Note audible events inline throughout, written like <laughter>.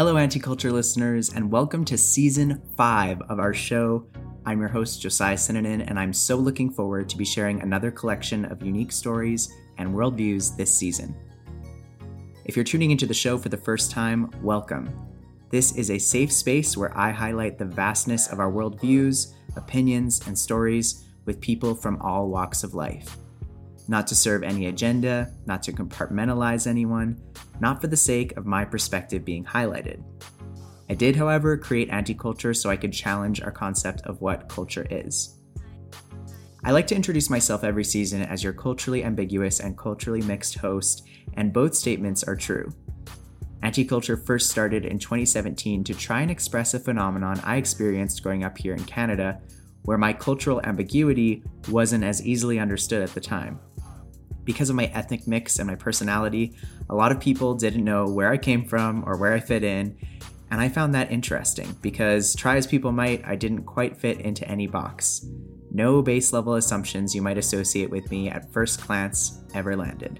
Hello, Anti-Culture listeners, and welcome to season five of our show. I'm your host, Josiah Sinanen, and I'm so looking forward to be sharing another collection of unique stories and worldviews this season. If you're tuning into the show for the first time, welcome. This is a safe space where I highlight the vastness of our worldviews, opinions, and stories with people from all walks of life not to serve any agenda, not to compartmentalize anyone, not for the sake of my perspective being highlighted. I did, however, create anti culture so I could challenge our concept of what culture is. I like to introduce myself every season as your culturally ambiguous and culturally mixed host, and both statements are true. Anti culture first started in 2017 to try and express a phenomenon I experienced growing up here in Canada, where my cultural ambiguity wasn't as easily understood at the time because of my ethnic mix and my personality, a lot of people didn't know where I came from or where I fit in. And I found that interesting because, try as people might, I didn't quite fit into any box. No base level assumptions you might associate with me at first glance ever landed.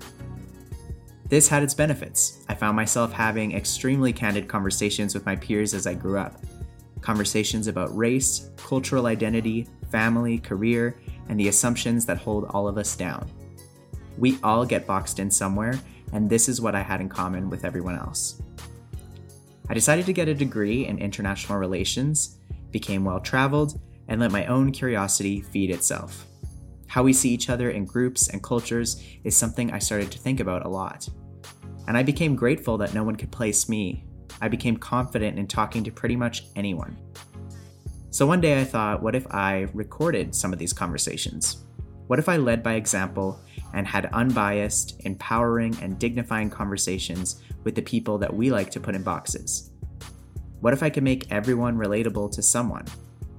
This had its benefits. I found myself having extremely candid conversations with my peers as I grew up. Conversations about race, cultural identity, family, career, and the assumptions that hold all of us down. We all get boxed in somewhere, and this is what I had in common with everyone else. I decided to get a degree in international relations, became well traveled, and let my own curiosity feed itself. How we see each other in groups and cultures is something I started to think about a lot. And I became grateful that no one could place me. I became confident in talking to pretty much anyone. So one day I thought, what if I recorded some of these conversations? What if I led by example and had unbiased, empowering, and dignifying conversations with the people that we like to put in boxes? What if I could make everyone relatable to someone,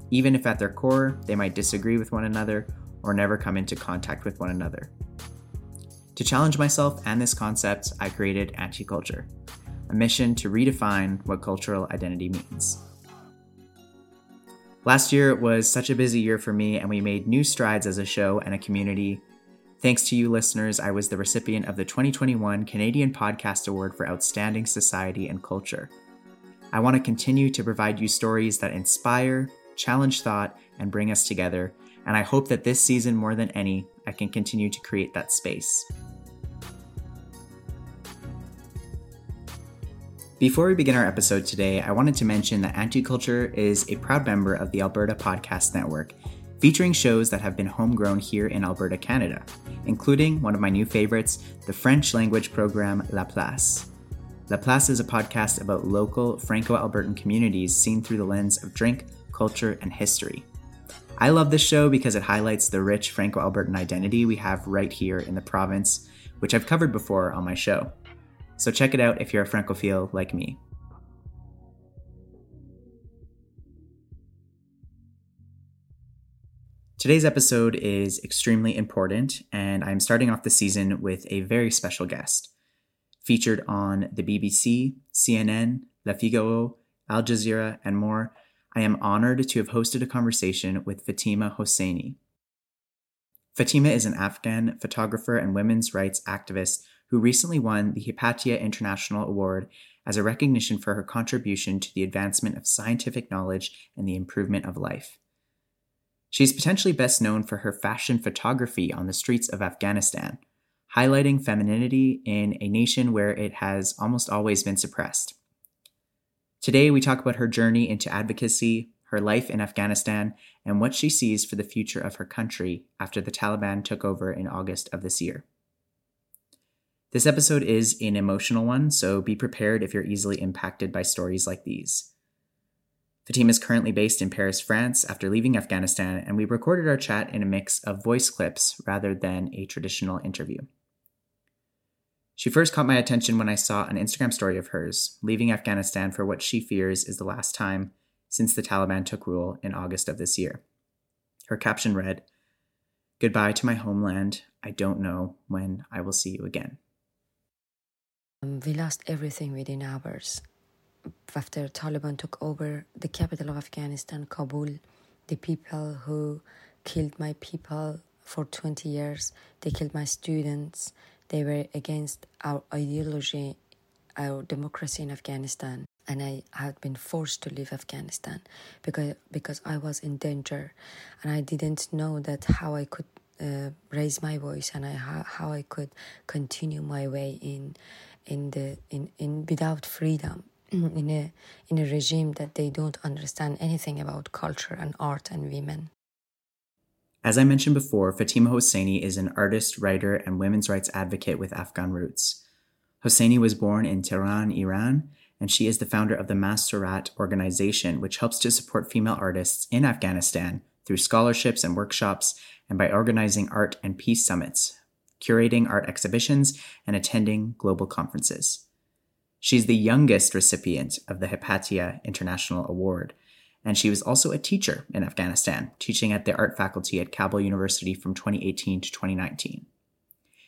even if at their core they might disagree with one another or never come into contact with one another? To challenge myself and this concept, I created Anti Culture, a mission to redefine what cultural identity means. Last year was such a busy year for me, and we made new strides as a show and a community Thanks to you, listeners, I was the recipient of the 2021 Canadian Podcast Award for Outstanding Society and Culture. I want to continue to provide you stories that inspire, challenge thought, and bring us together, and I hope that this season, more than any, I can continue to create that space. Before we begin our episode today, I wanted to mention that Anti-Culture is a proud member of the Alberta Podcast Network featuring shows that have been homegrown here in Alberta, Canada, including one of my new favorites, the French language program La Place. La Place is a podcast about local Franco Albertan communities seen through the lens of drink, culture, and history. I love this show because it highlights the rich Franco Albertan identity we have right here in the province, which I've covered before on my show. So check it out if you're a Francophile like me. Today's episode is extremely important, and I'm starting off the season with a very special guest. Featured on the BBC, CNN, Le Figaro, Al Jazeera, and more, I am honored to have hosted a conversation with Fatimah Hossaini. Fatimah is an Afghan photographer and women's rights activist who recently won the Hypatia International Award as a recognition for her contribution to the advancement of scientific knowledge and the improvement of life. She's potentially best known for her fashion photography on the streets of Afghanistan, highlighting femininity in a nation where it has almost always been suppressed. Today, we talk about her journey into advocacy, her life in Afghanistan, and what she sees for the future of her country after the Taliban took over in August of this year. This episode is an emotional one, so be prepared if you're easily impacted by stories like these. Fatimah is currently based in Paris, France, after leaving Afghanistan, and we recorded our chat in a mix of voice clips rather than a traditional interview. She first caught my attention when I saw an Instagram story of hers, leaving Afghanistan for what she fears is the last time since the Taliban took rule in August of this year. Her caption read, Goodbye to my homeland. I don't know when I will see you again. Um, we lost everything within hours after Taliban took over the capital of Afghanistan, Kabul, the people who killed my people for 20 years, they killed my students, they were against our ideology, our democracy in Afghanistan. and I had been forced to leave Afghanistan because because I was in danger, and I didn't know that how I could uh, raise my voice and I, how, how I could continue my way in in the in, in without freedom <clears throat> in a in a regime that they don't understand anything about culture and art and women. As I mentioned before, Fatimah Hossaini is an artist, writer, and women's rights advocate with Afghan roots. Hossaini was born in Tehran, Iran, and she is the founder of the Masturat organization, which helps to support female artists in Afghanistan through scholarships and workshops and by organizing art and peace summits, curating art exhibitions, and attending global conferences. She's the youngest recipient of the Hypatia International Award, and she was also a teacher in Afghanistan, teaching at the art faculty at Kabul University from 2018 to 2019.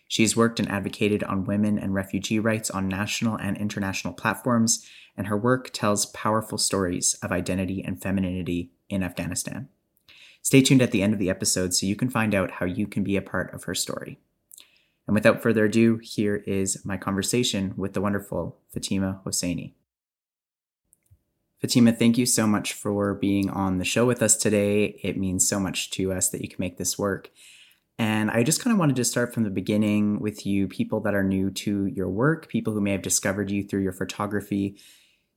She's worked and advocated on women and refugee rights on national and international platforms, and her work tells powerful stories of identity and femininity in Afghanistan. Stay tuned at the end of the episode so you can find out how you can be a part of her story. And without further ado, here is my conversation with the wonderful Fatimah Hossaini. Fatimah, thank you so much for being on the show with us today. It means so much to us that you can make this work. And I just kind of wanted to start from the beginning with you, people that are new to your work, people who may have discovered you through your photography.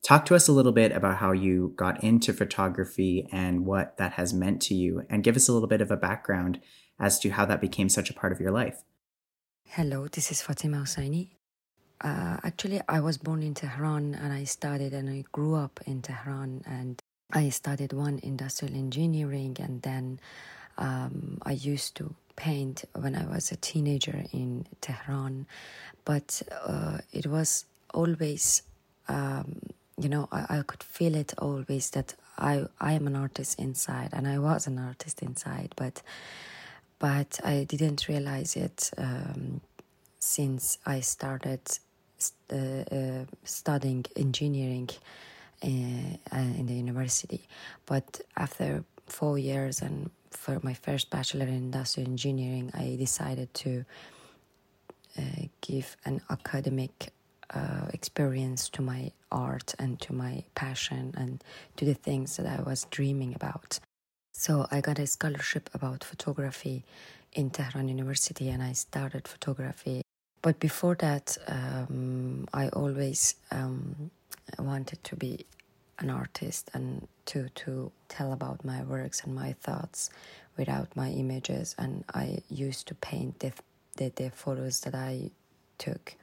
Talk to us a little bit about how you got into photography and what that has meant to you, and give us a little bit of a background as to how that became such a part of your life. Hello, this is Fatimah Hossaini. Uh, actually, I was born in Tehran and I studied and I grew up in Tehran and I studied one industrial engineering and then um, I used to paint when I was a teenager in Tehran, but uh, it was always, um, you know, I, I could feel it always that I I am an artist inside and I was an artist inside, but but I didn't realize it um, since I started uh, uh, studying engineering uh, in the university. But after four years and for my first bachelor in industrial engineering, I decided to uh, give an academic uh, experience to my art and to my passion and to the things that I was dreaming about. So I got a scholarship about photography in Tehran University and I started photography but before that, um, I always um, wanted to be an artist and to to tell about my works and my thoughts without my images. And I used to paint the the, the photos that I took.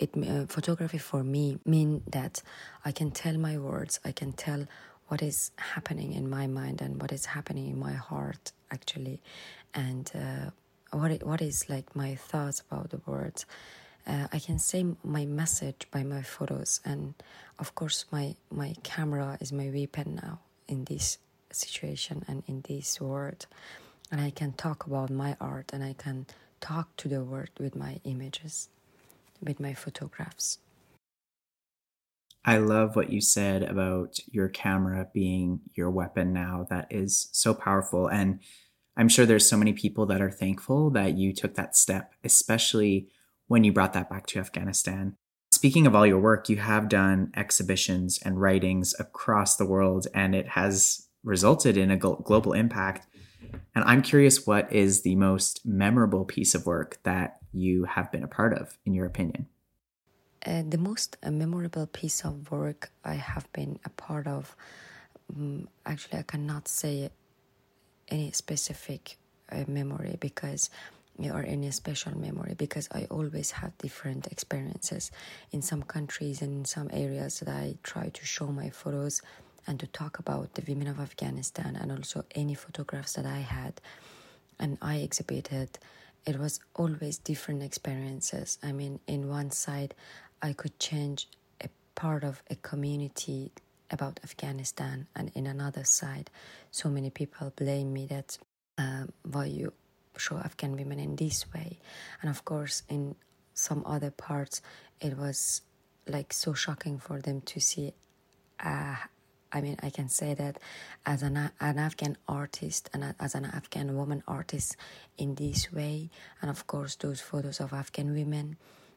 It uh, photography for me mean that I can tell my words. I can tell what is happening in my mind and what is happening in my heart actually, and. Uh, what what is like my thoughts about the world Uh, I can say my message by my photos, and of course, my my camera is my weapon now in this situation and in this world, and I can talk about my art, and I can talk to the world with my images, with my photographs. I love what you said about your camera being your weapon now. That is so powerful. And I'm sure there's so many people that are thankful that you took that step, especially when you brought that back to Afghanistan. Speaking of all your work, you have done exhibitions and writings across the world, and it has resulted in a global impact. And I'm curious what is the most memorable piece of work that you have been a part of, in your opinion? Uh, the most uh, memorable piece of work I have been a part of, um, actually, I cannot say any specific uh, memory because or any special memory because I always have different experiences. In some countries and in some areas that I try to show my photos and to talk about the women of Afghanistan and also any photographs that I had and I exhibited it was always different experiences. I mean in one side I could change a part of a community about Afghanistan, and in another side, so many people blame me that um, why you show Afghan women in this way, and of course, in some other parts, it was like so shocking for them to see. Uh, I mean, I can say that as an, an Afghan artist and as an Afghan woman artist in this way, and of course, those photos of Afghan women.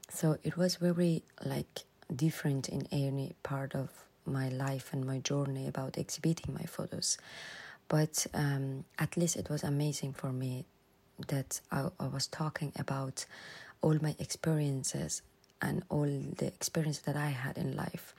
So it was very like different in any part of my life and my journey about exhibiting my photos. But um, at least it was amazing for me that I, I was talking about all my experiences and all the experience that I had in life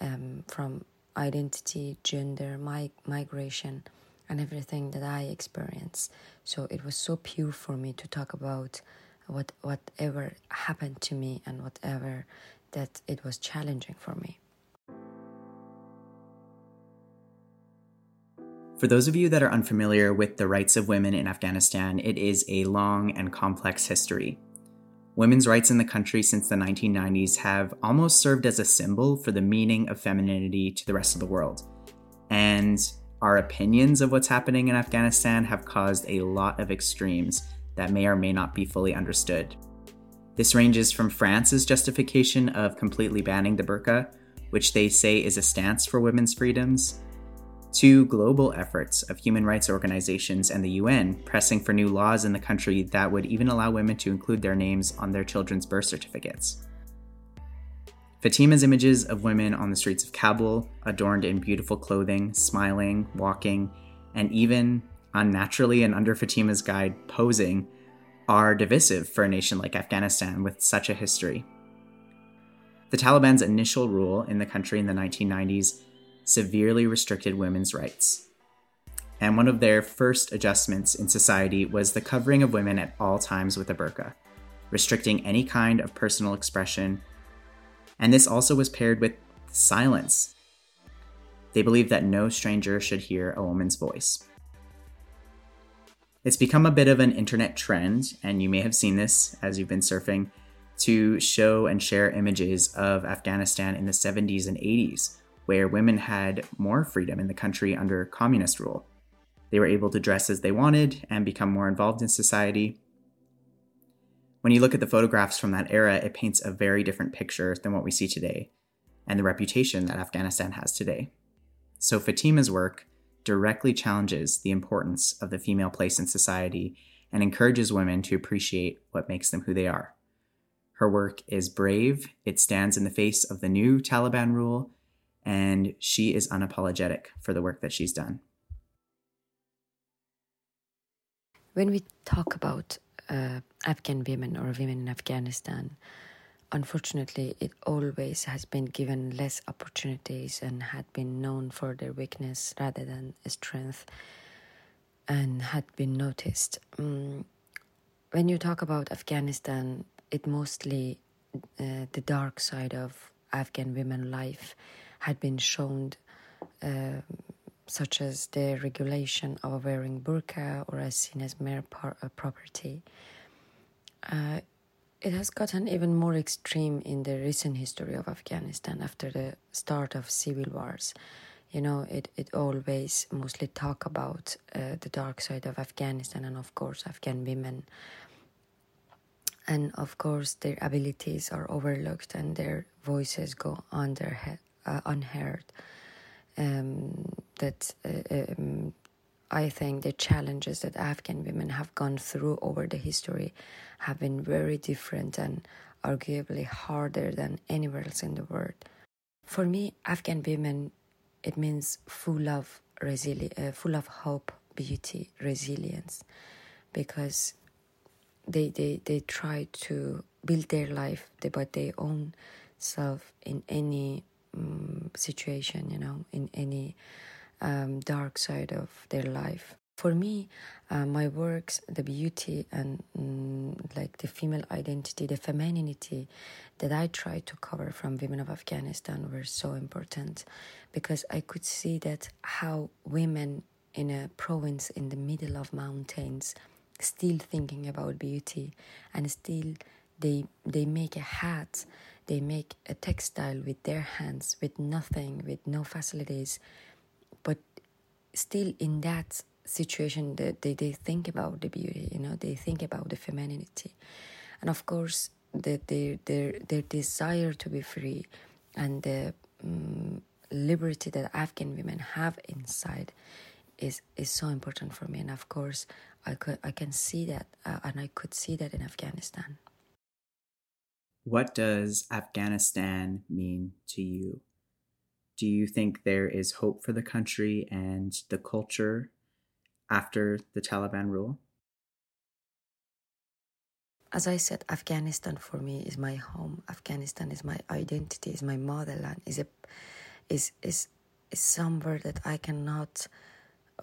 um, from identity, gender, my migration, and everything that I experienced. So it was so pure for me to talk about what whatever happened to me and whatever that it was challenging for me. For those of you that are unfamiliar with the rights of women in Afghanistan, it is a long and complex history. Women's rights in the country since the 1990s have almost served as a symbol for the meaning of femininity to the rest of the world. And our opinions of what's happening in Afghanistan have caused a lot of extremes that may or may not be fully understood. This ranges from France's justification of completely banning the burqa, which they say is a stance for women's freedoms, to global efforts of human rights organizations and the UN pressing for new laws in the country that would even allow women to include their names on their children's birth certificates. Fatimah's images of women on the streets of Kabul, adorned in beautiful clothing, smiling, walking, and even unnaturally and under Fatimah's guide posing, are divisive for a nation like Afghanistan with such a history. The Taliban's initial rule in the country in the 1990s severely restricted women's rights. And one of their first adjustments in society was the covering of women at all times with a burqa, restricting any kind of personal expression. And this also was paired with silence. They believed that no stranger should hear a woman's voice. It's become a bit of an internet trend, and you may have seen this as you've been surfing, to show and share images of Afghanistan in the 70s and 80s, where women had more freedom in the country under communist rule. They were able to dress as they wanted and become more involved in society. When you look at the photographs from that era, it paints a very different picture than what we see today and the reputation that Afghanistan has today. So Fatimah's work directly challenges the importance of the female place in society and encourages women to appreciate what makes them who they are. Her work is brave, it stands in the face of the new Taliban rule, and she is unapologetic for the work that she's done. When we talk about uh, Afghan women or women in Afghanistan, unfortunately, it always has been given less opportunities and had been known for their weakness rather than strength and had been noticed. Um, when you talk about Afghanistan, it mostly uh, the dark side of Afghan women life had been shown, uh, such as the regulation of wearing burqa or as seen as mere par- uh, property. Uh, it has gotten even more extreme in the recent history of Afghanistan after the start of civil wars. You know, it, it always mostly talk about uh, the dark side of Afghanistan and, of course, Afghan women. And, of course, their abilities are overlooked and their voices go under uh, unheard. Um, that uh, um, I think the challenges that Afghan women have gone through over the history have been very different and arguably harder than anywhere else in the world. For me, Afghan women, it means full of resili- uh, full of hope, beauty, resilience, because they they they try to build their life by their own self in any um, situation, you know, in any um, dark side of their life. For me, uh, my works, the beauty and mm, like the female identity, the femininity that I tried to cover from women of Afghanistan were so important because I could see that how women in a province in the middle of mountains still thinking about beauty and still they they make a hat they make a textile with their hands with nothing with no facilities still in that situation that they, they think about the beauty you know they think about the femininity. And of course the, their, their, their desire to be free and the um, liberty that afghan women have inside is is so important for me. And of course i could i can see that uh, and i could see that in afghanistan. What does Afghanistan mean to you? Do you think there is hope for the country and the culture after the Taliban rule? As I said, Afghanistan for me is my home. Afghanistan is my identity, is my motherland, is a is is is somewhere that I cannot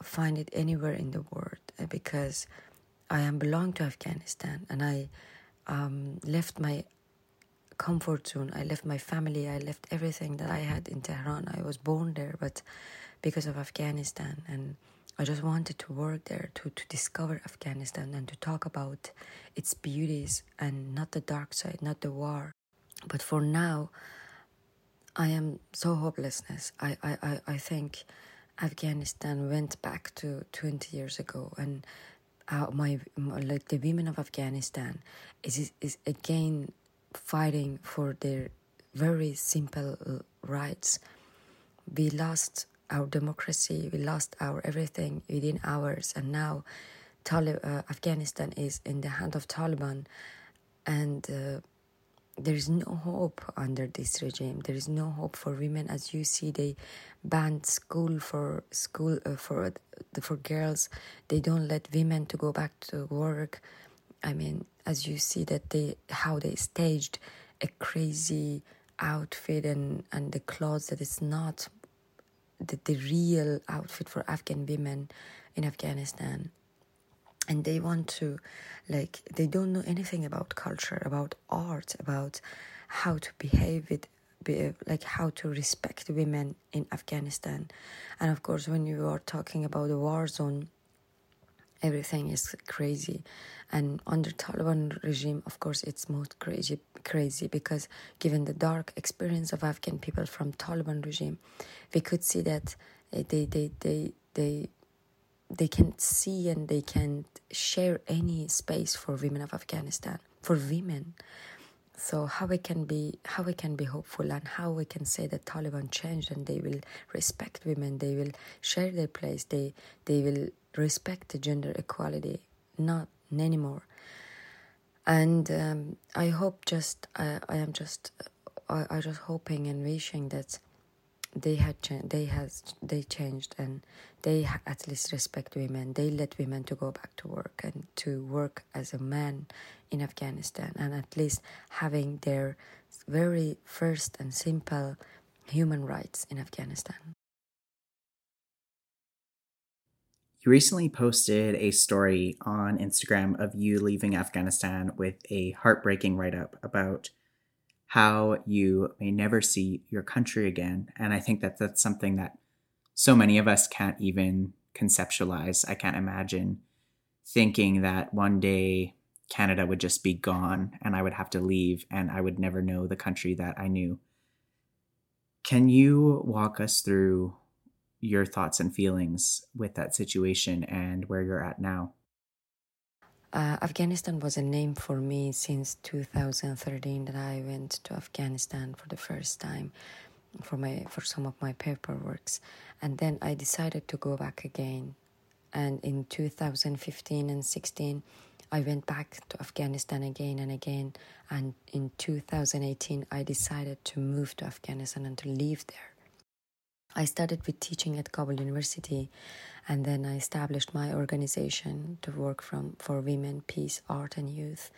find it anywhere in the world uh, because I am belong to Afghanistan and I um, left my comfort zone. I left my family. I left everything that I had in Tehran. I was born there, but because of Afghanistan, and I just wanted to work there to to discover Afghanistan and to talk about its beauties and not the dark side, not the war. But for now, I am so hopelessness. I I I, I think Afghanistan went back to 20 years ago and uh, my like the women of Afghanistan is is again fighting for their very simple uh, rights. We lost our democracy, we lost our everything within hours, and now Talib, uh, Afghanistan is in the hand of Taliban, and uh, there is no hope under this regime. There is no hope for women, as you see. They banned school for school uh, for for girls. They don't let women to go back to work. I mean, as you see that they how they staged a crazy outfit and and the clothes that is not the, the real outfit for Afghan women in Afghanistan. And they want to like they don't know anything about culture about art about how to behave with like how to respect women in afghanistan. And of course when you are talking about the war zone everything is crazy and under taliban regime of course it's most crazy crazy because given the dark experience of afghan people from taliban regime we could see that eh, they they they they they can't see and they can't share any space for women of Afghanistan, for women. So how we can be how we can be hopeful and how we can say that Taliban changed and they will respect women, they will share their place, they they will respect the gender equality, not anymore. And um, I hope just I, I am just I, I just hoping and wishing that they had cha- they has they changed and they at least respect women they let women to go back to work and to work as a man in afghanistan and at least having their very first and simple human rights in afghanistan you recently posted a story on instagram of you leaving afghanistan with a heartbreaking write-up about how you may never see your country again. And I think that that's something that so many of us can't even conceptualize. I can't imagine thinking that one day Canada would just be gone and I would have to leave and I would never know the country that I knew. Can you walk us through your thoughts and feelings with that situation and where you're at now? Uh, Afghanistan was a name for me since 2013 that I went to Afghanistan for the first time for my for some of my paperworks. And then I decided to go back again. And in 2015 and 16 I went back to Afghanistan again and again. And in 2018 I decided to move to Afghanistan and to live there I started with teaching at Kabul University and then I established my organization to work from for women, peace, art and youth.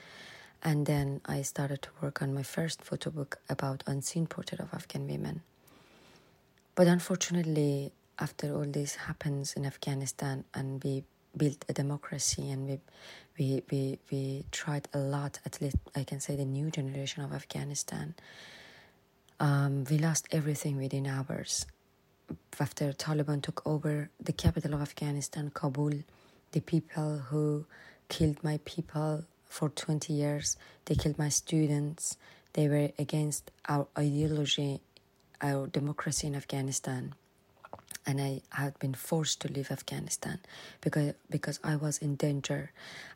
And then I started to work on my first photo book about unseen portrait of Afghan women. But unfortunately, after all this happens in Afghanistan and we built a democracy and we we we, we tried a lot, at least I can say the new generation of Afghanistan, um, we lost everything within hours after Taliban took over the capital of Afghanistan, Kabul, the people who killed my people for 20 years, they killed my students, they were against our ideology, our democracy in Afghanistan. And I had been forced to leave Afghanistan because because I was in danger,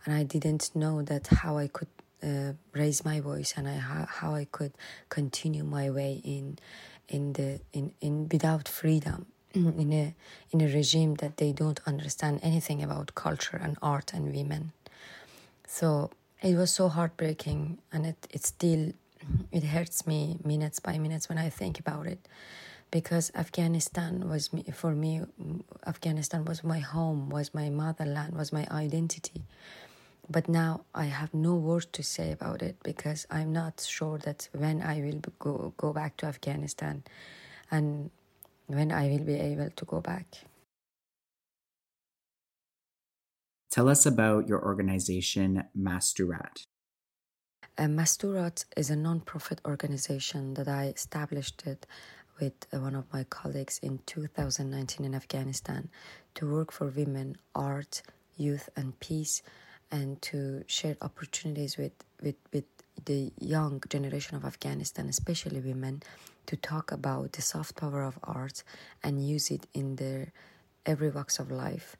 and I didn't know that how I could uh, raise my voice and I, how, how I could continue my way in in the in, in without freedom <clears throat> in a in a regime that they don't understand anything about culture and art and women. So it was so heartbreaking and it, it still <clears throat> it hurts me minutes by minutes when I think about it because Afghanistan was me, for me Afghanistan was my home was my motherland was my identity but now I have no words to say about it because I'm not sure that when I will go go back to Afghanistan and when I will be able to go back. Tell us about your organization Masturat. Uh, Masturat is a non-profit organization that I established it with uh, one of my colleagues in 2019 in Afghanistan to work for women, art, youth, and peace, and to share opportunities with, with, with the young generation of Afghanistan, especially women, to talk about the soft power of art and use it in their every walks of life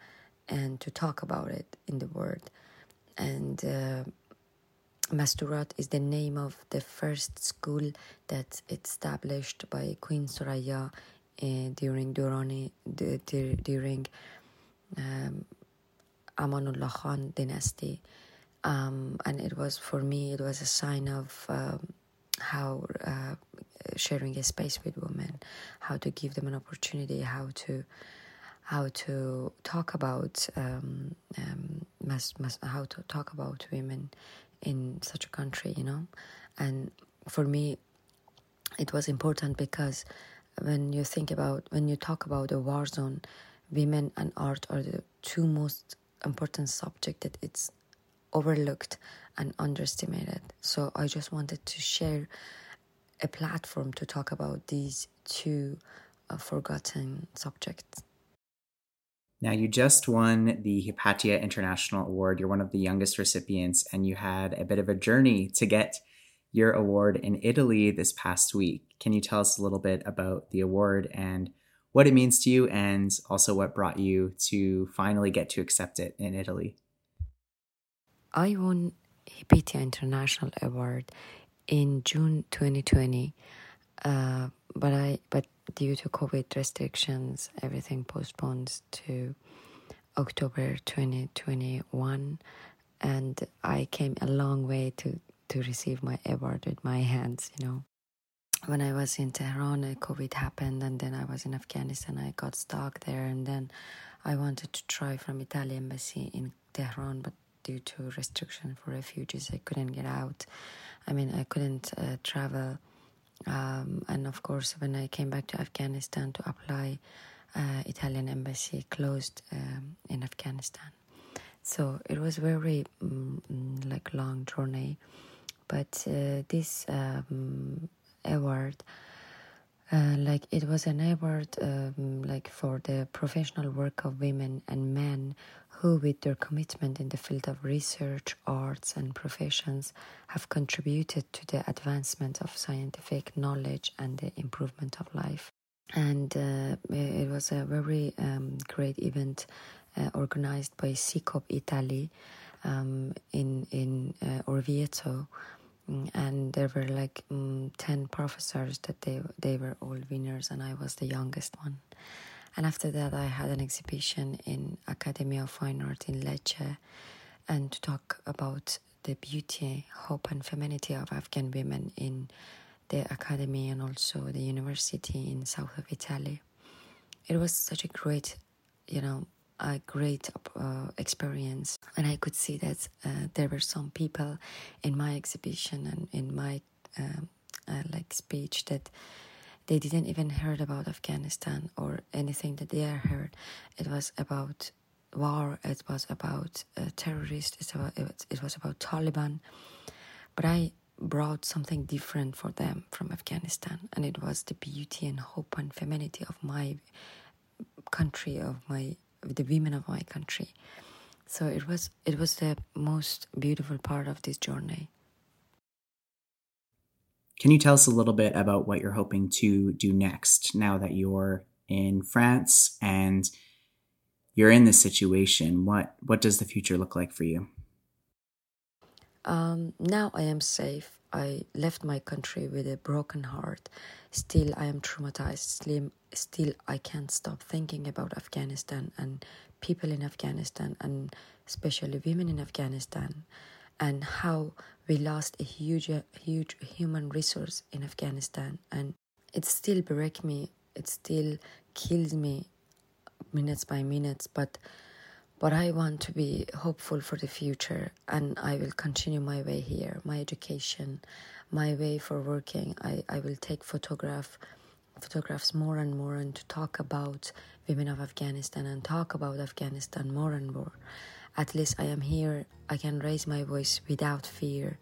and to talk about it in the world. And uh, Masturat is the name of the first school that established by Queen Soraya uh, during Durrani, during um, Amanullah Khan dynasty. Um, and it was for me, it was a sign of um, how uh, sharing a space with women, how to give them an opportunity, how to how to talk about um, um, how to talk about women in such a country, you know. And for me, it was important because when you think about, when you talk about a war zone, women and art are the two most important subject that it's overlooked and underestimated. So I just wanted to share a platform to talk about these two uh, forgotten subjects. Now, you just won the Hypatia International Award. You're one of the youngest recipients, and you had a bit of a journey to get your award in Italy this past week. Can you tell us a little bit about the award and what it means to you, and also what brought you to finally get to accept it in Italy? I won Hypatia International Award in June 2020, uh, but I but due to COVID restrictions, everything postponed to October 2021. And I came a long way to, to receive my award with my hands, you know. When I was in Tehran, COVID happened, and then I was in Afghanistan. I got stuck there, and then I wanted to try from Italian embassy in Tehran, but due to restriction for refugees, I couldn't get out. I mean, I couldn't uh, travel um, and of course, when I came back to Afghanistan to apply, uh, Italian embassy closed um, in Afghanistan. So it was very um, like long journey, but uh, this um, award, uh, like it was an award um, like for the professional work of women and men who, with their commitment in the field of research, arts, and professions, have contributed to the advancement of scientific knowledge and the improvement of life. And uh, it was a very um, great event uh, organized by CICOP Italy um, in in uh, Orvieto, and there were like um, ten professors that they they were all winners, and I was the youngest one. And after that, I had an exhibition in Academy of Fine Art in Lecce and to talk about the beauty, hope, and femininity of Afghan women in the academy and also the university in south of Italy. It was such a great, you know, a great uh, experience, and I could see that uh, there were some people in my exhibition and in my um, uh, like speech that they didn't even heard about Afghanistan or anything that they heard. It was about war. It was about uh, terrorists. It, it was about Taliban. But I brought something different for them from Afghanistan, and it was the beauty and hope and femininity of my country, of my the women of my country. So it was it was the most beautiful part of this journey. Can you tell us a little bit about what you're hoping to do next now that you're in France and you're in this situation? What what does the future look like for you? Um, now I am safe. I left my country with a broken heart. Still, I am traumatized. Still, I can't stop thinking about Afghanistan and people in Afghanistan, and especially women in Afghanistan, and how we lost a huge, huge human resource in Afghanistan, and it still breaks me. It still kills me, minutes by minutes. But, but I want to be hopeful for the future, and I will continue my way here, my education, my way for working. I, I will take photograph photographs more and more and to talk about women of Afghanistan and talk about Afghanistan more and more. At least I am here, I can raise my voice without fear.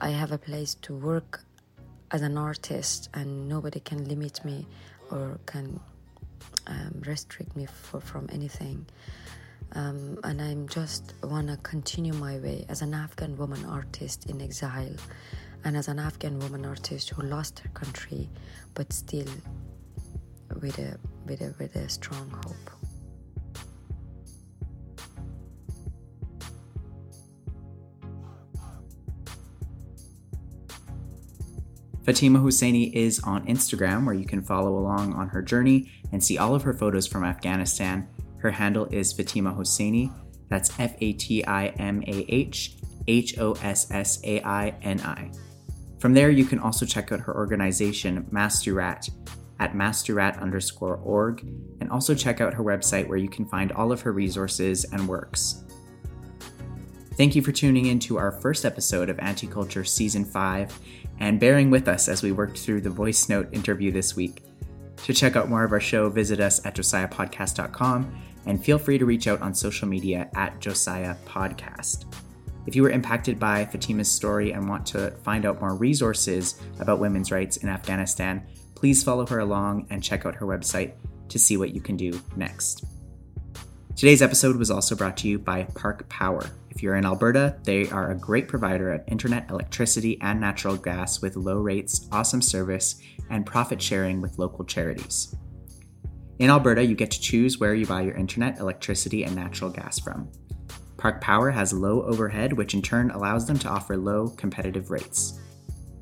I have a place to work as an artist, and nobody can limit me or can um, restrict me for, from anything. Um, and I'm just wanna continue my way as an Afghan woman artist in exile and as an Afghan woman artist who lost her country, but still with a with a with a strong hope. Fatimah Hossaini is on Instagram, where you can follow along on her journey and see all of her photos from Afghanistan. Her handle is Fatimah Hossaini. That's F A T I M A H H O S S A I N I. From there, you can also check out her organization, Masturat, at masturat underscore org, and also check out her website where you can find all of her resources and works. Thank you for tuning in to our first episode of Anticulture Season 5 and bearing with us as we worked through the voice note interview this week. To check out more of our show, visit us at josiahpodcast.com and feel free to reach out on social media at Josiah Podcast. If you were impacted by Fatimah's story and want to find out more resources about women's rights in Afghanistan, please follow her along and check out her website to see what you can do next. Today's episode was also brought to you by Park Power. If you're in Alberta, they are a great provider of internet, electricity, and natural gas with low rates, awesome service, and profit sharing with local charities. In Alberta, you get to choose where you buy your internet, electricity, and natural gas from. Park Power has low overhead, which in turn allows them to offer low competitive rates.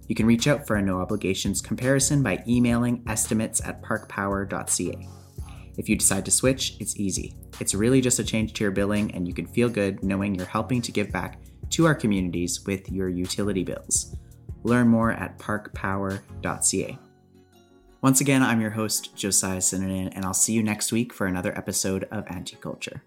You can reach out for a no obligations comparison by emailing estimates at parkpower.ca. If you decide to switch, it's easy. It's really just a change to your billing, and you can feel good knowing you're helping to give back to our communities with your utility bills. Learn more at parkpower.ca. Once again, I'm your host, Josiah Sinanen, and I'll see you next week for another episode of Anticulture.